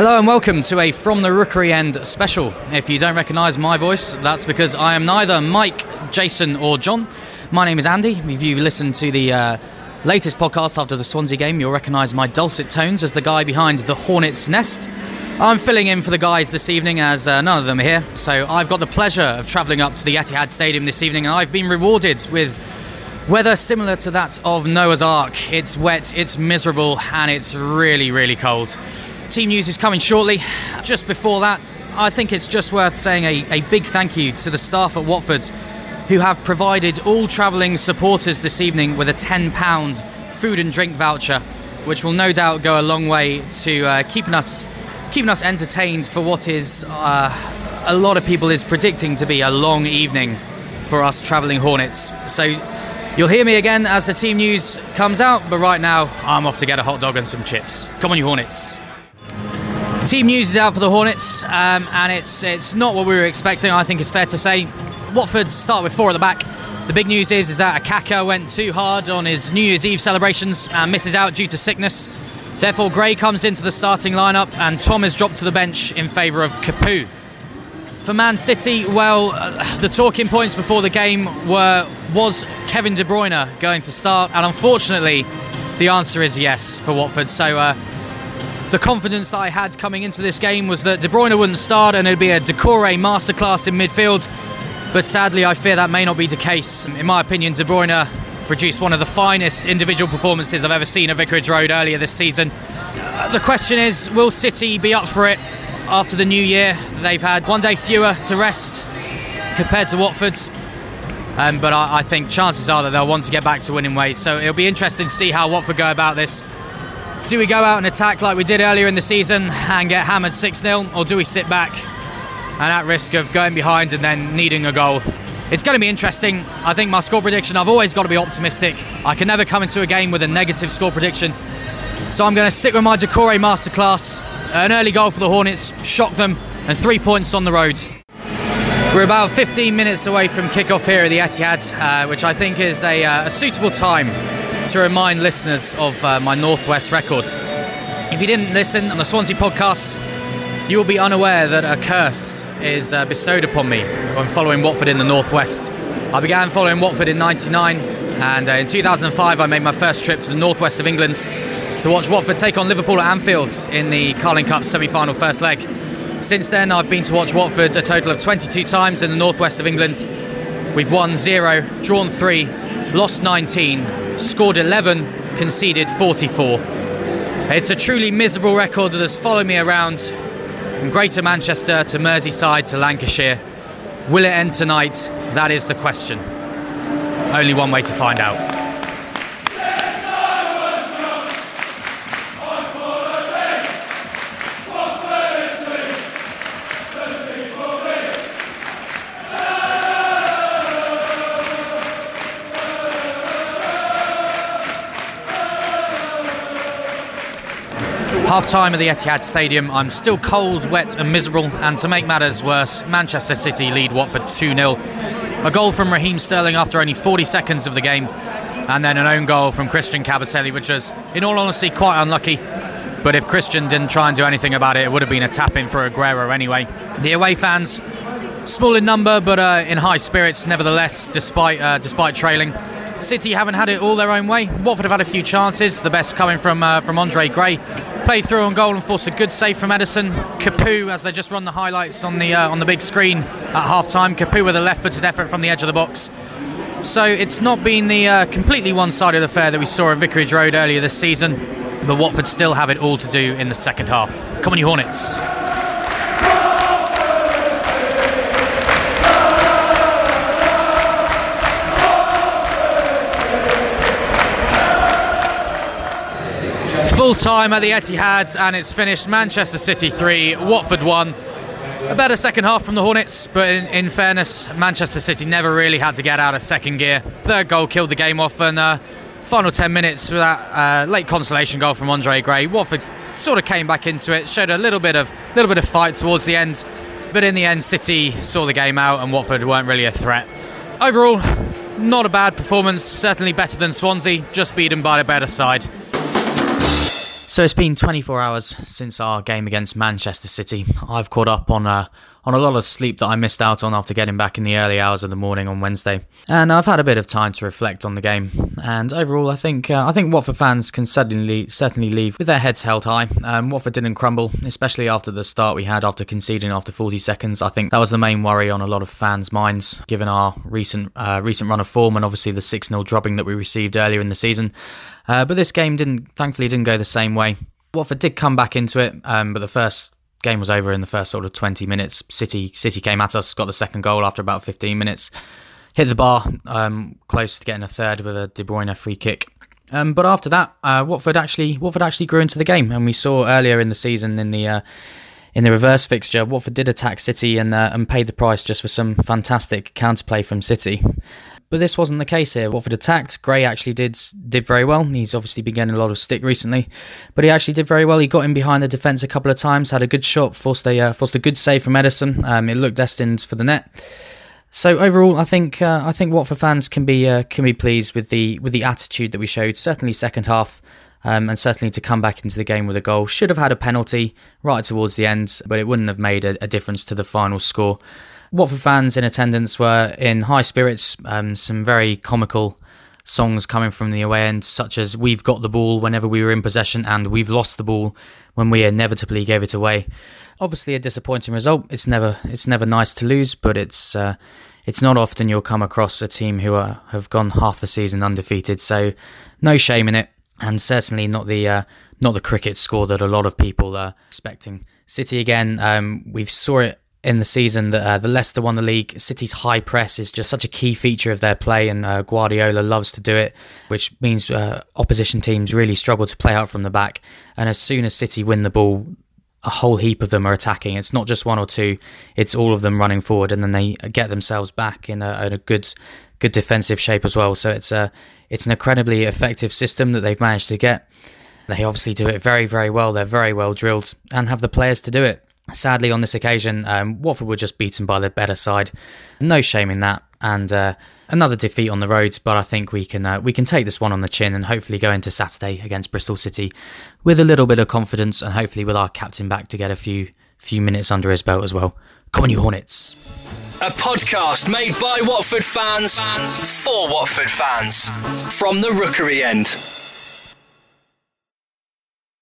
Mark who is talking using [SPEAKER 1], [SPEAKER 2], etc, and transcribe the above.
[SPEAKER 1] Hello and welcome to a From the Rookery End special. If you don't recognise my voice, that's because I am neither Mike, Jason, or John. My name is Andy. If you listen to the uh, latest podcast after the Swansea game, you'll recognise my dulcet tones as the guy behind the Hornets' Nest. I'm filling in for the guys this evening as uh, none of them are here, so I've got the pleasure of travelling up to the Etihad Stadium this evening, and I've been rewarded with weather similar to that of Noah's Ark. It's wet, it's miserable, and it's really, really cold. Team news is coming shortly. Just before that, I think it's just worth saying a, a big thank you to the staff at Watford who have provided all travelling supporters this evening with a £10 food and drink voucher, which will no doubt go a long way to uh, keeping us keeping us entertained for what is uh, a lot of people is predicting to be a long evening for us travelling Hornets. So you'll hear me again as the team news comes out, but right now I'm off to get a hot dog and some chips. Come on, you Hornets! Team news is out for the Hornets, um, and it's it's not what we were expecting. I think it's fair to say. Watford start with four at the back. The big news is is that Okaka went too hard on his New Year's Eve celebrations and misses out due to sickness. Therefore, Gray comes into the starting lineup, and Tom is dropped to the bench in favour of Capoue. For Man City, well, the talking points before the game were was Kevin De Bruyne going to start, and unfortunately, the answer is yes for Watford. So. Uh, the confidence that I had coming into this game was that De Bruyne wouldn't start and it'd be a Doucouré masterclass in midfield. But sadly, I fear that may not be the case. In my opinion, De Bruyne produced one of the finest individual performances I've ever seen at Vicarage Road earlier this season. Uh, the question is will City be up for it after the new year? They've had one day fewer to rest compared to Watford. Um, but I, I think chances are that they'll want to get back to winning ways. So it'll be interesting to see how Watford go about this. Do we go out and attack like we did earlier in the season and get hammered 6 0, or do we sit back and at risk of going behind and then needing a goal? It's going to be interesting. I think my score prediction, I've always got to be optimistic. I can never come into a game with a negative score prediction. So I'm going to stick with my Doucouré masterclass. An early goal for the Hornets, shock them, and three points on the road. We're about 15 minutes away from kickoff here at the Etihad, uh, which I think is a, uh, a suitable time to remind listeners of uh, my Northwest record. If you didn't listen on the Swansea podcast, you will be unaware that a curse is uh, bestowed upon me when following Watford in the Northwest. I began following Watford in 99, and uh, in 2005 I made my first trip to the Northwest of England to watch Watford take on Liverpool at Anfield in the Carling Cup semi final first leg. Since then, I've been to watch Watford a total of 22 times in the Northwest of England. We've won zero, drawn three, lost 19, scored 11, conceded 44. It's a truly miserable record that has followed me around from Greater Manchester to Merseyside to Lancashire. Will it end tonight? That is the question. Only one way to find out. Half time at the Etihad Stadium. I'm still cold, wet, and miserable. And to make matters worse, Manchester City lead Watford 2 0. A goal from Raheem Sterling after only 40 seconds of the game, and then an own goal from Christian Kabasele, which was, in all honesty, quite unlucky. But if Christian didn't try and do anything about it, it would have been a tap in for Aguero anyway. The away fans, small in number, but uh, in high spirits nevertheless, despite uh, despite trailing. City haven't had it all their own way. Watford have had a few chances, the best coming from uh, from Andre Gray. Played through on goal and forced a good save from Ederson. Capoue, as they just run the highlights on the uh, on the big screen at half time. Capoue with a left footed effort from the edge of the box. So it's not been the uh, completely one sided affair that we saw at Vicarage Road earlier this season, but Watford still have it all to do in the second half. Come on, you Hornets. Full time at the Etihad, and it's finished Manchester City 3, Watford 1. A better second half from the Hornets, but in, in, fairness, Manchester City never really had to get out of second gear. Third goal killed the game off, and uh, final 10 minutes with that uh, late consolation goal from Andre Gray. Watford sort of came back into it, showed a little bit of little bit of fight towards the end, but in the end, City saw the game out, and Watford weren't really a threat. Overall, not a bad performance, certainly better than Swansea, just beaten by a better side. So it's been 24 hours since our game against Manchester City. I've caught up on uh, on a lot of sleep that I missed out on after getting back in the early hours of the morning on Wednesday, and I've had a bit of time to reflect on the game. And overall, I think uh, I think Watford fans can certainly certainly leave with their heads held high. Um, Watford didn't crumble, especially after the start we had after conceding after 40 seconds. I think that was the main worry on a lot of fans' minds, given our recent uh, recent run of form and obviously the 6 0 dropping that we received earlier in the season. Uh, but this game didn't, thankfully, didn't go the same way. Watford did come back into it, um, but the first game was over in the first sort of 20 minutes. City City came at us, got the second goal after about 15 minutes, hit the bar, um, close to getting a third with a De Bruyne free kick. Um, but after that, uh, Watford actually Watford actually grew into the game, and we saw earlier in the season in the uh, in the reverse fixture, Watford did attack City and uh, and paid the price just for some fantastic counterplay from City. But this wasn't the case here. Watford attacked. Gray actually did did very well. He's obviously been getting a lot of stick recently, but he actually did very well. He got in behind the defence a couple of times, had a good shot, forced a uh, forced a good save from Ederson. Um, it looked destined for the net. So overall, I think uh, I think Watford fans can be uh, can be pleased with the with the attitude that we showed. Certainly second half. Um, and certainly to come back into the game with a goal. Should have had a penalty right towards the end, but it wouldn't have made a, a difference to the final score. Watford fans in attendance were in high spirits, um, some very comical songs coming from the away end, such as We've Got the Ball whenever we were in possession and We've Lost the Ball when we inevitably gave it away. Obviously, a disappointing result. It's never it's never nice to lose, but it's uh, it's not often you'll come across a team who are, have gone half the season undefeated. So, no shame in it, and certainly not the uh, not the cricket score that a lot of people are expecting. City again, um, we saw it in the season that uh, the Leicester won the league. City's high press is just such a key feature of their play, and uh, Guardiola loves to do it, which means uh, opposition teams really struggle to play out from the back. And as soon as City win the ball, a whole heap of them are attacking. It's not just one or two; it's all of them running forward, and then they get themselves back in a, in a good, good defensive shape as well. So it's a it's an incredibly effective system that they've managed to get. They obviously do it very, very well. They're very well drilled and have the players to do it. Sadly, on this occasion, um, Watford were just beaten by the better side. No shame in that, and uh, another defeat on the roads. But I think we can uh, we can take this one on the chin and hopefully go into Saturday against Bristol City with a little bit of confidence and hopefully with our captain back to get a few few minutes under his belt as well. Come on, you Hornets!
[SPEAKER 2] A podcast made by Watford fans, fans for Watford fans from the Rookery end.